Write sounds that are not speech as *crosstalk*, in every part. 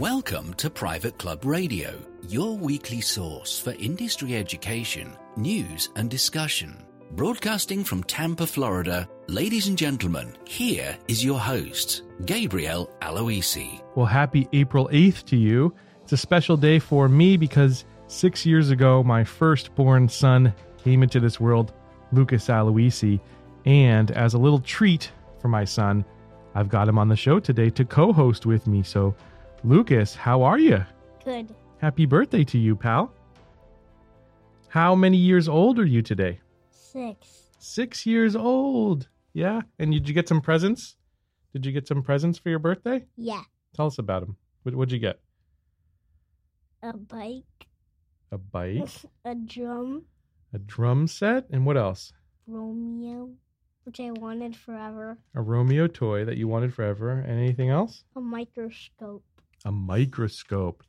Welcome to Private Club Radio, your weekly source for industry education, news, and discussion. Broadcasting from Tampa, Florida, ladies and gentlemen, here is your host, Gabriel Aloisi. Well, happy April 8th to you. It's a special day for me because six years ago, my firstborn son came into this world, Lucas Aloisi. And as a little treat for my son, I've got him on the show today to co host with me. So, Lucas, how are you? Good. Happy birthday to you, pal. How many years old are you today? Six. Six years old. Yeah. And did you get some presents? Did you get some presents for your birthday? Yeah. Tell us about them. What, what'd you get? A bike, A bike, *laughs* a drum, a drum set, and what else? Romeo, which I wanted forever, A Romeo toy that you wanted forever. And anything else? a microscope. A microscope.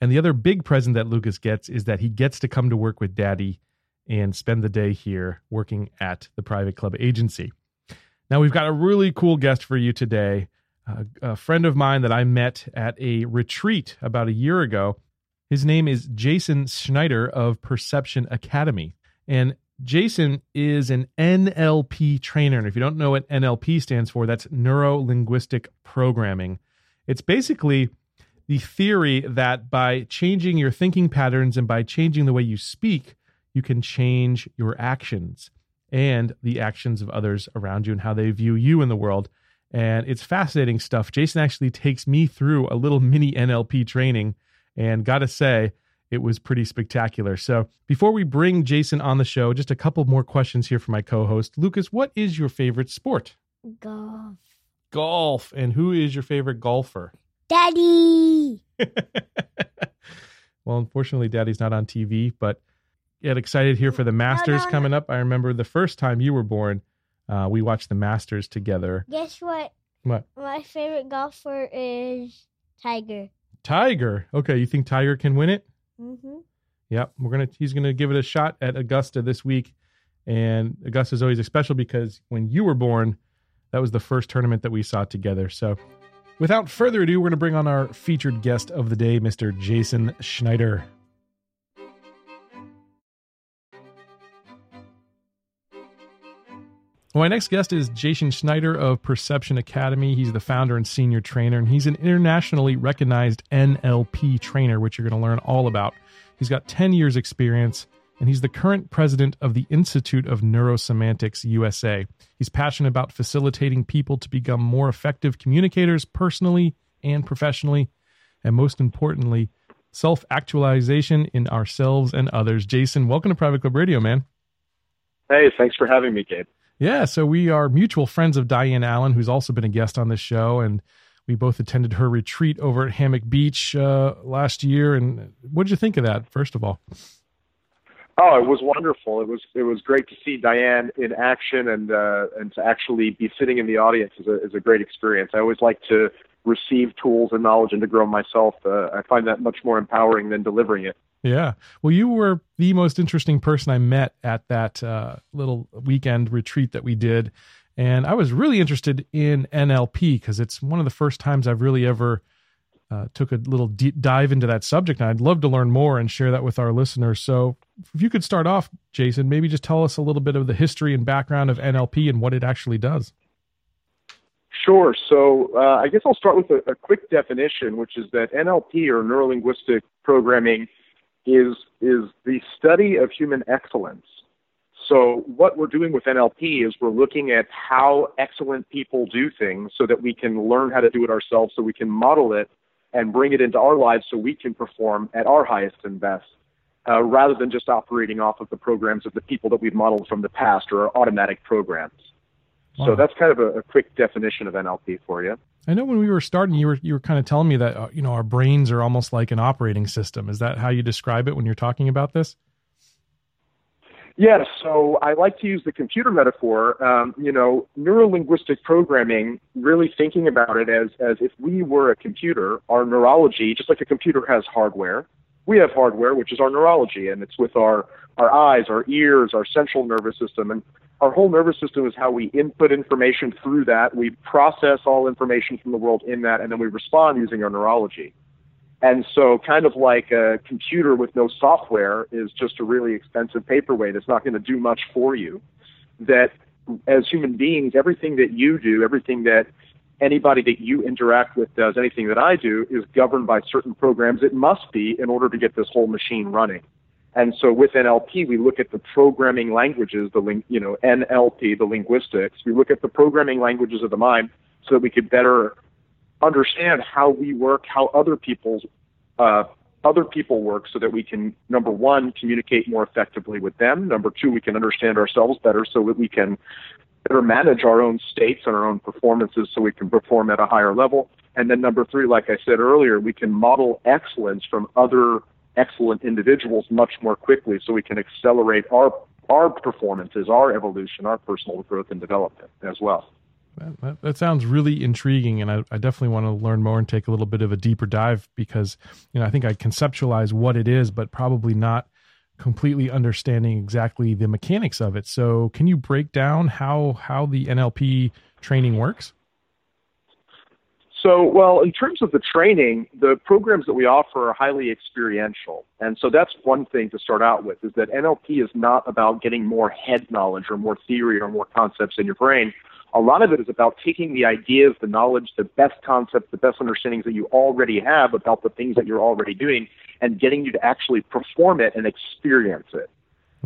And the other big present that Lucas gets is that he gets to come to work with daddy and spend the day here working at the private club agency. Now, we've got a really cool guest for you today. A, friend of mine that I met at a retreat about a year ago. His name is Jason Schneider of Perception Academy. And Jason is an NLP trainer. And if you don't know what NLP stands for, that's neuro linguistic programming. It's basically the theory that by changing your thinking patterns and by changing the way you speak, you can change your actions and the actions of others around you and how they view you in the world. And it's fascinating stuff. Jason actually takes me through a little mini NLP training, and gotta say, it was pretty spectacular. So, before we bring Jason on the show, just a couple more questions here for my co host. Lucas, what is your favorite sport? Golf. Golf. And who is your favorite golfer? Daddy! *laughs* well, unfortunately, Daddy's not on TV, but get excited here for the Masters no, no. coming up. I remember the first time you were born, uh, we watched the Masters together. Guess what? What? My favorite golfer is Tiger. Tiger. Okay, you think Tiger can win it? Mm-hmm. Yep, we're gonna. He's gonna give it a shot at Augusta this week, and Augusta's always a special because when you were born, that was the first tournament that we saw together. So, without further ado, we're gonna bring on our featured guest of the day, Mr. Jason Schneider. My next guest is Jason Schneider of Perception Academy. He's the founder and senior trainer, and he's an internationally recognized NLP trainer, which you're going to learn all about. He's got 10 years' experience, and he's the current president of the Institute of Neurosemantics USA. He's passionate about facilitating people to become more effective communicators personally and professionally, and most importantly, self actualization in ourselves and others. Jason, welcome to Private Club Radio, man. Hey, thanks for having me, Gabe. Yeah, so we are mutual friends of Diane Allen, who's also been a guest on this show, and we both attended her retreat over at Hammock Beach uh, last year. And what did you think of that? First of all, oh, it was wonderful. It was it was great to see Diane in action, and uh, and to actually be sitting in the audience is a is a great experience. I always like to receive tools and knowledge and to grow myself. Uh, I find that much more empowering than delivering it. Yeah. Well, you were the most interesting person I met at that uh, little weekend retreat that we did. And I was really interested in NLP because it's one of the first times I've really ever uh, took a little deep dive into that subject. And I'd love to learn more and share that with our listeners. So if you could start off, Jason, maybe just tell us a little bit of the history and background of NLP and what it actually does. Sure. So uh, I guess I'll start with a, a quick definition, which is that NLP or neuro linguistic programming is is the study of human excellence. So what we're doing with NLP is we're looking at how excellent people do things so that we can learn how to do it ourselves so we can model it and bring it into our lives so we can perform at our highest and best uh, rather than just operating off of the programs of the people that we've modeled from the past or our automatic programs. Wow. So that's kind of a, a quick definition of NLP for you. I know when we were starting, you were you were kind of telling me that uh, you know our brains are almost like an operating system. Is that how you describe it when you're talking about this? Yes. So I like to use the computer metaphor. Um, you know, neurolinguistic programming. Really thinking about it as as if we were a computer. Our neurology, just like a computer has hardware, we have hardware, which is our neurology, and it's with our our eyes, our ears, our central nervous system, and our whole nervous system is how we input information through that. We process all information from the world in that, and then we respond using our neurology. And so, kind of like a computer with no software is just a really expensive paperweight. It's not going to do much for you. That as human beings, everything that you do, everything that anybody that you interact with does, anything that I do, is governed by certain programs. It must be in order to get this whole machine running. And so with NLP, we look at the programming languages, the ling- you know NLP, the linguistics. We look at the programming languages of the mind so that we could better understand how we work, how other people's uh, other people work, so that we can number one communicate more effectively with them. Number two, we can understand ourselves better, so that we can better manage our own states and our own performances, so we can perform at a higher level. And then number three, like I said earlier, we can model excellence from other excellent individuals much more quickly so we can accelerate our our performances, our evolution, our personal growth and development as well. That, that, that, sounds really intriguing, and I, I, definitely want to learn more and take a little bit of a deeper dive because you know I think I conceptualize what it is, but probably not completely understanding exactly the mechanics of it. So, can you break down how how the NLP training works? So, well, in terms of the training, the programs that we offer are highly experiential. And so that's one thing to start out with is that NLP is not about getting more head knowledge or more theory or more concepts in your brain. A lot of it is about taking the ideas, the knowledge, the best concepts, the best understandings that you already have about the things that you're already doing and getting you to actually perform it and experience it.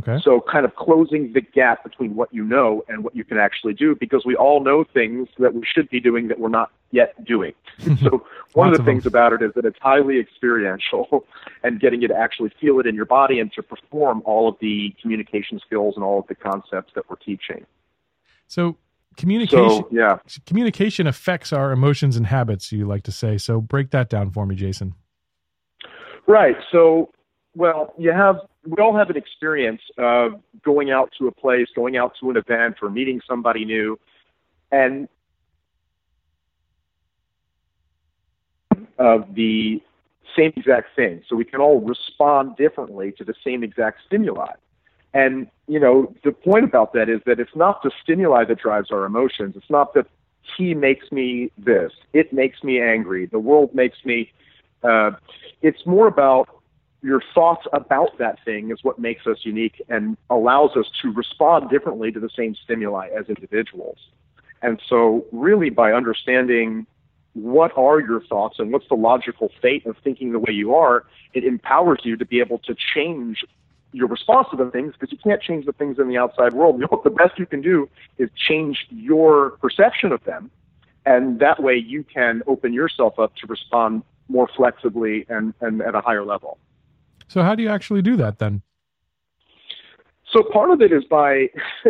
Okay. So kind of closing the gap between what you know and what you can actually do because we all know things that we should be doing that we're not yet doing. *laughs* so one of the of things about it is that it's highly experiential *laughs* and getting you to actually feel it in your body and to perform all of the communication skills and all of the concepts that we're teaching. So communication so, yeah. communication affects our emotions and habits you like to say. So break that down for me, Jason. Right. So well, you have we all have an experience of going out to a place, going out to an event, or meeting somebody new, and of the same exact thing. So we can all respond differently to the same exact stimuli. And you know, the point about that is that it's not the stimuli that drives our emotions. It's not that he makes me this. It makes me angry. The world makes me. Uh, it's more about your thoughts about that thing is what makes us unique and allows us to respond differently to the same stimuli as individuals. And so, really, by understanding what are your thoughts and what's the logical fate of thinking the way you are, it empowers you to be able to change your response to the things because you can't change the things in the outside world. You know, the best you can do is change your perception of them. And that way you can open yourself up to respond more flexibly and, and at a higher level. So how do you actually do that then? So part of it is by *laughs*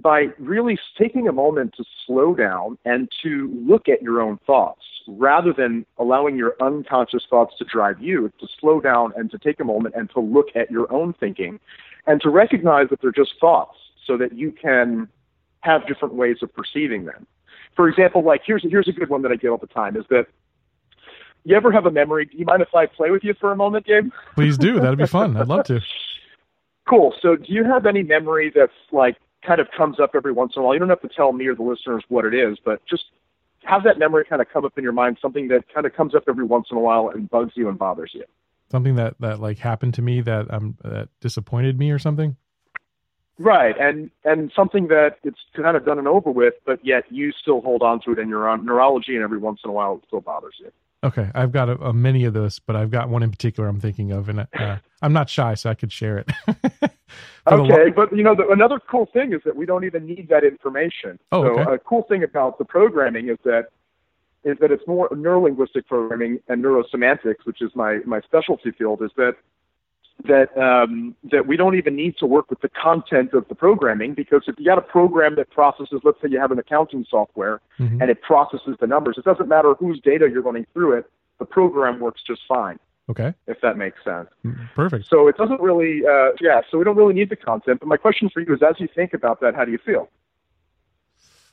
by really taking a moment to slow down and to look at your own thoughts rather than allowing your unconscious thoughts to drive you to slow down and to take a moment and to look at your own thinking and to recognize that they're just thoughts so that you can have different ways of perceiving them. For example, like here's here's a good one that I get all the time is that you ever have a memory? Do you mind if I play with you for a moment, Gabe? Please do. That'd be fun. I'd love to. *laughs* Cool. So, do you have any memory that's like kind of comes up every once in a while? You don't have to tell me or the listeners what it is, but just have that memory kind of come up in your mind, something that kind of comes up every once in a while and bugs you and bothers you. Something that that like happened to me that um that disappointed me or something. Right, and and something that it's kind of done and over with, but yet you still hold on to it in your neurology, and every once in a while it still bothers you. Okay, I've got a, a many of those, but I've got one in particular I'm thinking of, and uh, I'm not shy, so I could share it. *laughs* okay, but you know, the, another cool thing is that we don't even need that information. Oh, so okay. a cool thing about the programming is that is that it's more neurolinguistic programming and neurosemantics, which is my my specialty field. Is that that um, that we don't even need to work with the content of the programming because if you got a program that processes, let's say you have an accounting software mm-hmm. and it processes the numbers, it doesn't matter whose data you're running through it, the program works just fine. Okay. If that makes sense. Mm, perfect. So it doesn't really, uh, yeah. So we don't really need the content. But my question for you is, as you think about that, how do you feel?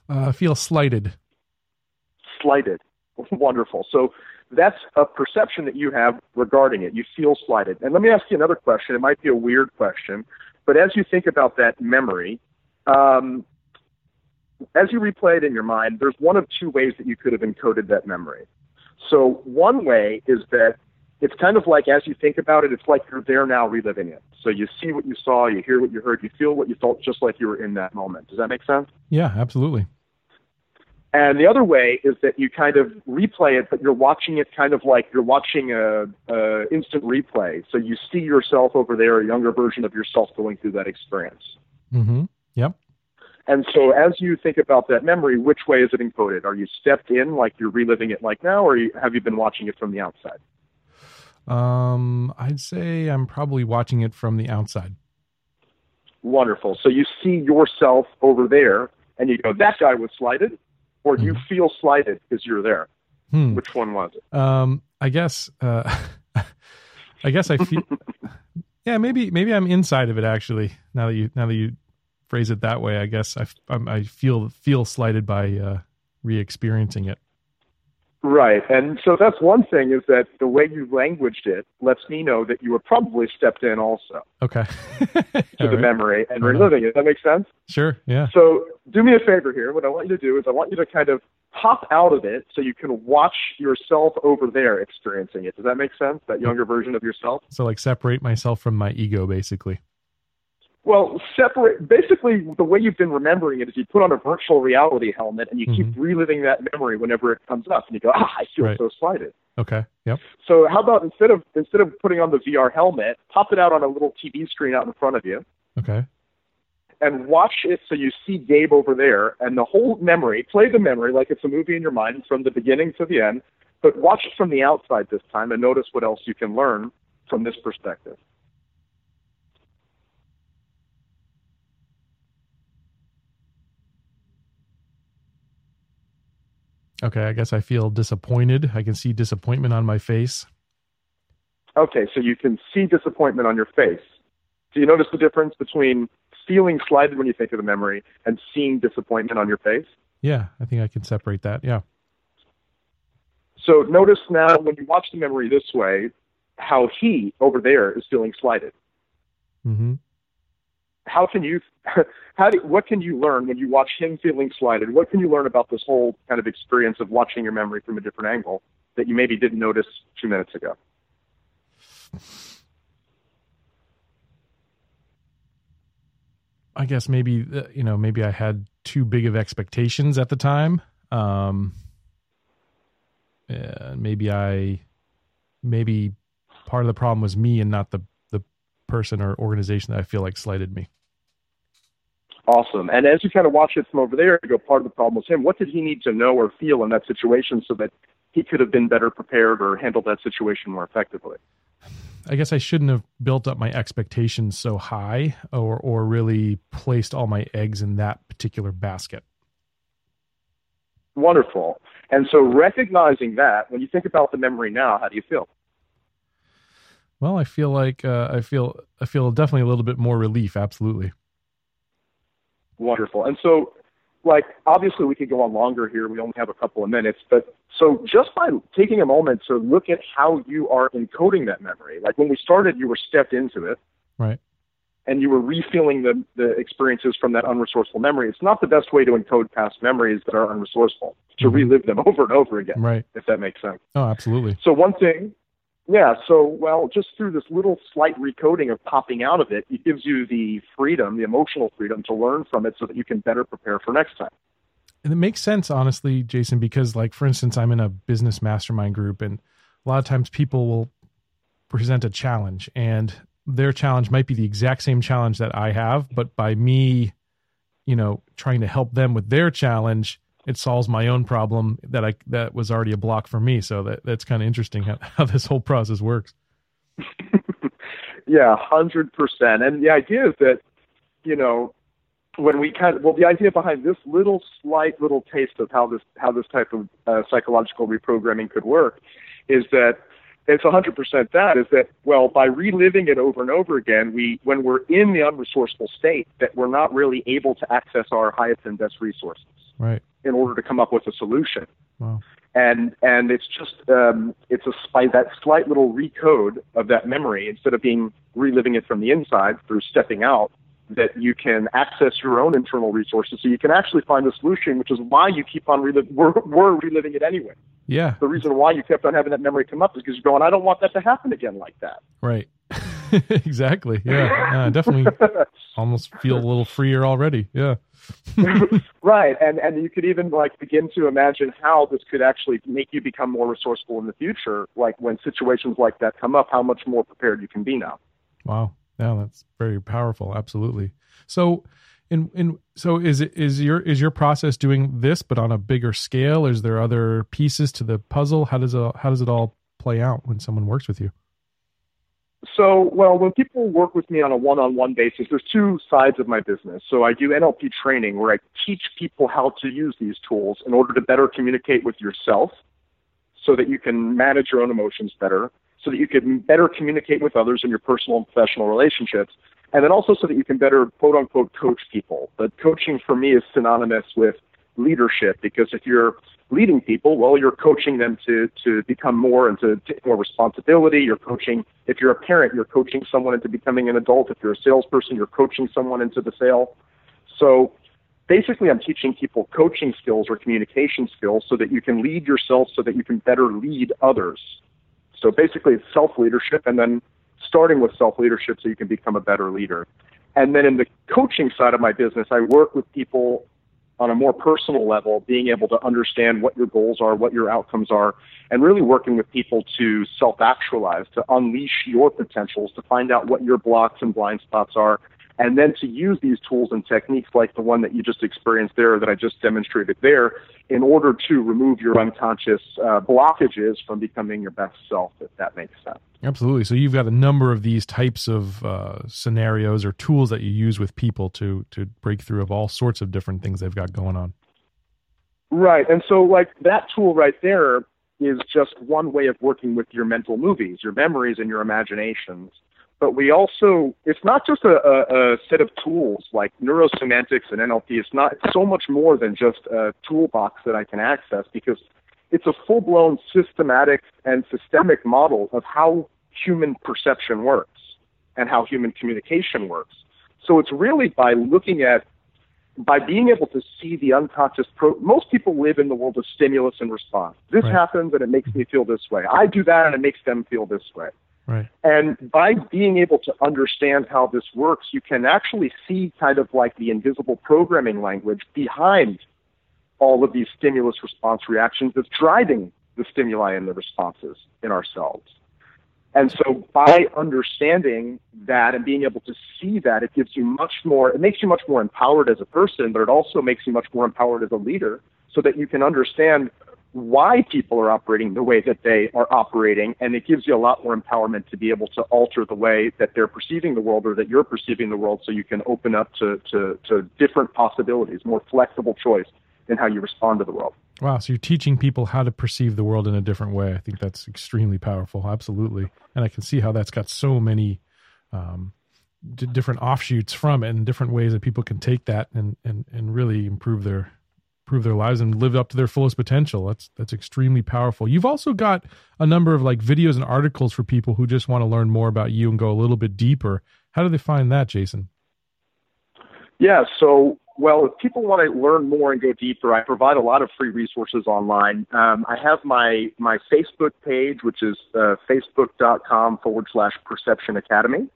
Uh, I feel slighted. Slighted. *laughs* Wonderful. So that's a perception that you have regarding it. You feel slighted. And let me ask you another question. It might be a weird question, but as you think about that memory, um, as you replay it in your mind, there's one of two ways that you could have encoded that memory. So one way is that it's kind of like as you think about it, it's like you're there now reliving it. So you see what you saw, you hear what you heard, you feel what you felt just like you were in that moment. Does that make sense? Yeah, absolutely. And the other way is that you kind of replay it, but you're watching it kind of like you're watching a, a instant replay. So you see yourself over there, a younger version of yourself going through that experience. Mm-hmm. Yep. And so as you think about that memory, which way is it encoded? Are you stepped in like you're reliving it like now, or have you been watching it from the outside? Um, I'd say I'm probably watching it from the outside. Wonderful. So you see yourself over there, and you go, "That guy was slighted," or you Mhm. feel slighted because you're there. Hmm. Which one was it? Um, I guess. Uh, *laughs* I guess I feel. *laughs* yeah, maybe maybe I'm inside of it actually. Now that you now that you phrase it that way, I guess I I'm, I feel feel slighted by uh, re-experiencing it. Right. And so that's one thing is that the way you languaged it lets me know that you were probably stepped in also Okay. *laughs* to All the right. memory and Uh-huh. reliving it. That makes sense? Sure. Yeah. So do me a favor here. What I want you to do is I want you to kind of pop out of it so you can watch yourself over there experiencing it. Does that make sense? That younger version of yourself? So like separate myself from my ego, basically. Well, separate. Basically, the way you've been remembering it is you put on a virtual reality helmet and you keep reliving that memory whenever it comes up, and you go, "Ah, I feel Right. so slighted." Okay. Yep. So, how about instead of instead of putting on the VR helmet, pop it out on a little TV screen out in front of you, Okay. and watch it so you see Gabe over there, and the whole memory. Play the memory like it's a movie in your mind from the beginning to the end, but watch it from the outside this time, and notice what else you can learn from this perspective. Okay. I guess I feel disappointed. I can see disappointment on my face. Okay, so you can see disappointment on your face. Do you notice the difference between feeling slighted when you think of the memory and seeing disappointment on your face? Yeah. I think I can separate that. Yeah. So notice now when you watch the memory this way, how he over there is feeling slighted. Mm-hmm. How can you, *laughs* how do, what can you learn when you watch him feeling slighted? What can you learn about this whole kind of experience of watching your memory from a different angle that you maybe didn't notice two minutes ago? I guess maybe uh, you know maybe I had too big of expectations at the time. Um, yeah, maybe I maybe part of the problem was me and not the the person or organization that I feel like slighted me. Awesome. And as you kind of watch it from over there, you go, part of the problem was him. What did he need to know or feel in that situation so that he could have been better prepared or handled that situation more effectively? I guess I shouldn't have built up my expectations so high or or really placed all my eggs in that particular basket. Wonderful. And so recognizing that, when you think about the memory now, how do you feel? Well, I feel like uh, I feel I feel definitely a little bit more relief. Absolutely. Wonderful. And so, like, obviously we could go on longer here. We only have a couple of minutes, but so just by taking a moment to look at how you are encoding that memory, like when we started, you were stepped into it. Right. And you were refilling the, the experiences from that unresourceful memory. It's not the best way to encode past memories that are unresourceful, to Mhm. relive them *laughs* over and over again, Right. if that makes sense. Oh, absolutely. So one thing, yeah. So well, just through this little slight recoding of popping out of it, it gives you the freedom, the emotional freedom to learn from it, so that you can better prepare for next time. And it makes sense, honestly, Jason, because, like, for instance, I'm in a business mastermind group, and a lot of times people will present a challenge, and their challenge might be the exact same challenge that I have, but by me, you know, trying to help them with their challenge, it solves my own problem that I that was already a block for me. So that that's kind of interesting how, *laughs* how this whole process works. Yeah, hundred percent. And the idea is that, you know, when we kind of well, the idea behind this little slight little taste of how this how this type of uh, psychological reprogramming could work is that it's 100% that is that well by reliving it over and over again we when we're in the unresourceful state that we're not really able to access our highest and best resources Right. in order to come up with a solution Wow. and and it's just um, it's a by that slight little recode of that memory instead of being reliving it from the inside through stepping out that you can access your own internal resources so you can actually find the solution, which is why you keep on reliving, *laughs* we're, we're reliving it anyway. Yeah. The reason why you kept on having that memory come up is because you're going, I don't want that to happen again like that. Right. *laughs* *laughs* exactly. Yeah. definitely *laughs* almost feel a little freer already. Yeah. *laughs* right. And and you could even like begin to imagine how this could actually make you become more resourceful in the future, like when situations like that come up, how much more prepared you can be now. Wow. Yeah, that's very powerful. Absolutely. So in in so is it is your is your process doing this but on a bigger scale? Is there other pieces to the puzzle? How does it how does it all play out when someone works with you? So, well, when people work with me on a one on one basis, there's two sides of my business. So, I do NLP training where I teach people how to use these tools in order to better communicate with yourself so that you can manage your own emotions better, so that you can better communicate with others in your personal and professional relationships, and then also so that you can better quote unquote coach people. But coaching for me is synonymous with leadership because if you're leading people, well, you're coaching them to, to become more and to take more responsibility. You're coaching, if you're a parent, you're coaching someone into becoming an adult. If you're a salesperson, you're coaching someone into the sale. So basically, I'm teaching people coaching skills or communication skills so that you can lead yourself so that you can better lead others. So basically, it's self leadership and then starting with self leadership so you can become a better leader. And then in the coaching side of my business, I work with people on a more personal level, being able to understand what your goals are, what your outcomes are, and really working with people to self actualize, to unleash your potentials, to find out what your blocks and blind spots are, and then to use these tools and techniques like the one that you just experienced there, that I just demonstrated there, in order to remove your unconscious uh, blockages from becoming your best self, if that makes sense. Absolutely. So you've got a number of these types of uh, scenarios or tools that you use with people to to break through of all sorts of different things they've got going on. Right. And so like that tool right there is just one way of working with your mental movies, your memories and your imaginations. But we also, it's not just a, a, a set of tools like neurosemantics and NLP. It's not it's so much more than just a toolbox that I can access because it's a full blown systematic and systemic model of how human perception works and how human communication works. So it's really by looking at, by being able to see the unconscious, pro- most people live in the world of stimulus and response. This right. happens and it makes me feel this way. I do that and it makes them feel this way. Right. And by being able to understand how this works, you can actually see kind of like the invisible programming language behind all of these stimulus response reactions that's driving the stimuli and the responses in ourselves. And so by understanding that and being able to see that, it gives you much more, it makes you much more empowered as a person, but it also makes you much more empowered as a leader so that you can understand why people are operating the way that they are operating. And it gives you a lot more empowerment to be able to alter the way that they're perceiving the world or that you're perceiving the world so you can open up to, to, to different possibilities, more flexible choice in how you respond to the world. Wow. So you're teaching people how to perceive the world in a different way. I think that's extremely powerful. Absolutely. And I can see how that's got so many um, d- different offshoots from it and different ways that people can take that and, and, and really improve their improve their lives and live up to their fullest potential. That's that's extremely powerful. You've also got a number of like videos and articles for people who just want to learn more about you and go a little bit deeper. How do they find that, Jason? Yeah, so well, if people want to learn more and go deeper, I provide a lot of free resources online. Um, I have my my Facebook page, which is uh, facebook.com forward slash Perception Academy,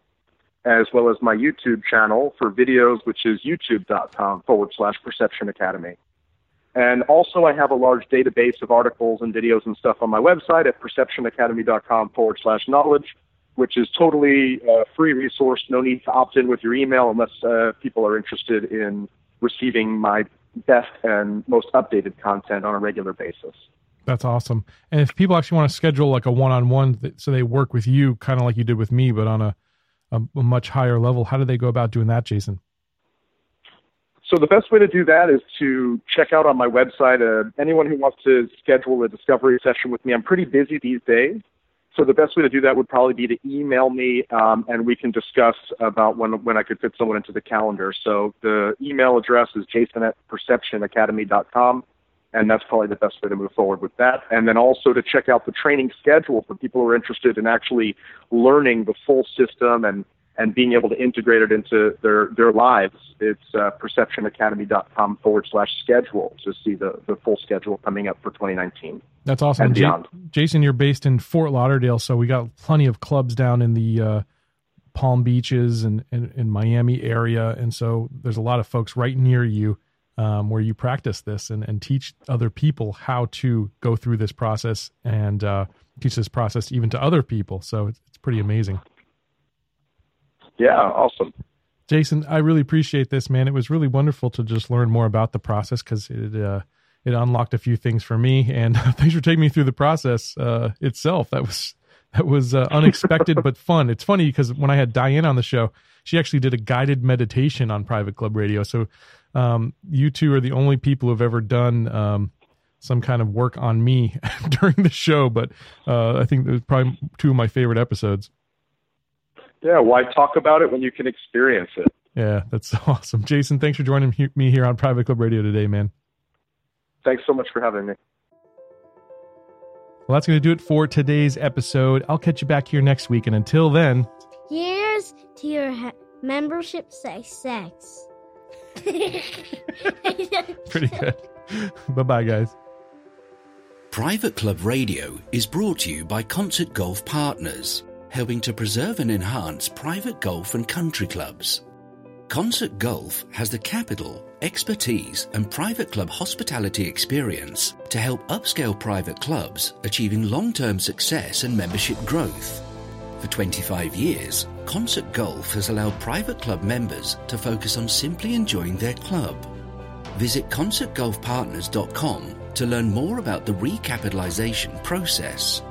as well as my YouTube channel for videos, which is youtube.com forward slash Perception Academy. And also, I have a large database of articles and videos and stuff on my website at perceptionacademy.com forward slash knowledge which is totally uh, free resource. No need to opt in with your email unless uh, people are interested in receiving my best and most updated content on a regular basis. That's awesome. And if people actually want to schedule like a one-on-one, so they work with you, kind of like you did with me, but on a, a much higher level, how do they go about doing that, Jason? So the best way to do that is to check out on my website. Uh, anyone who wants to schedule a discovery session with me, I'm pretty busy these days. So the best way to do that would probably be to email me, um, and we can discuss about when when I could fit someone into the calendar. So the email address is jason at perceptionacademy.com, and that's probably the best way to move forward with that. And then also to check out the training schedule for people who are interested in actually learning the full system and and being able to integrate it into their, their lives. It's uh, perceptionacademy.com forward slash schedule to see the, the full schedule coming up for 2019. That's awesome. And beyond. Jason, you're based in Fort Lauderdale, so we got plenty of clubs down in the uh, Palm Beaches and, and, and Miami area. And so there's a lot of folks right near you um, where you practice this and, and teach other people how to go through this process and uh, teach this process even to other people. So it's, it's pretty amazing. Yeah, awesome. Jason, I really appreciate this, man. It was really wonderful to just learn more about the process because it uh, it unlocked a few things for me. And *laughs* thanks for taking me through the process uh, itself. That was that was uh, *laughs* unexpected but fun. It's funny because when I had Diane on the show, she actually did a guided meditation on Private Club Radio. So um, you two are the only people who've ever done um, some kind of work on me *laughs* during the show. But uh, I think it was probably two of my favorite episodes. Yeah, why talk about it when you can experience it? Yeah, that's *laughs* awesome. Jason, thanks for joining me here on Private Club Radio today, man. Thanks so much for having me. Well, that's going to do it for today's episode. I'll catch you back here next week. And until then, here's to your ha- membership success. *laughs* Pretty good. bye bye, guys. Private Club Radio is brought to you by Concert Golf Partners, helping to preserve and enhance private golf and country clubs. Concert Golf has the capital, expertise, and private club hospitality experience to help upscale private clubs achieving long term success and membership growth. For 25 years, Concert Golf has allowed private club members to focus on simply enjoying their club. Visit concertgolfpartners.com to learn more about the recapitalization process.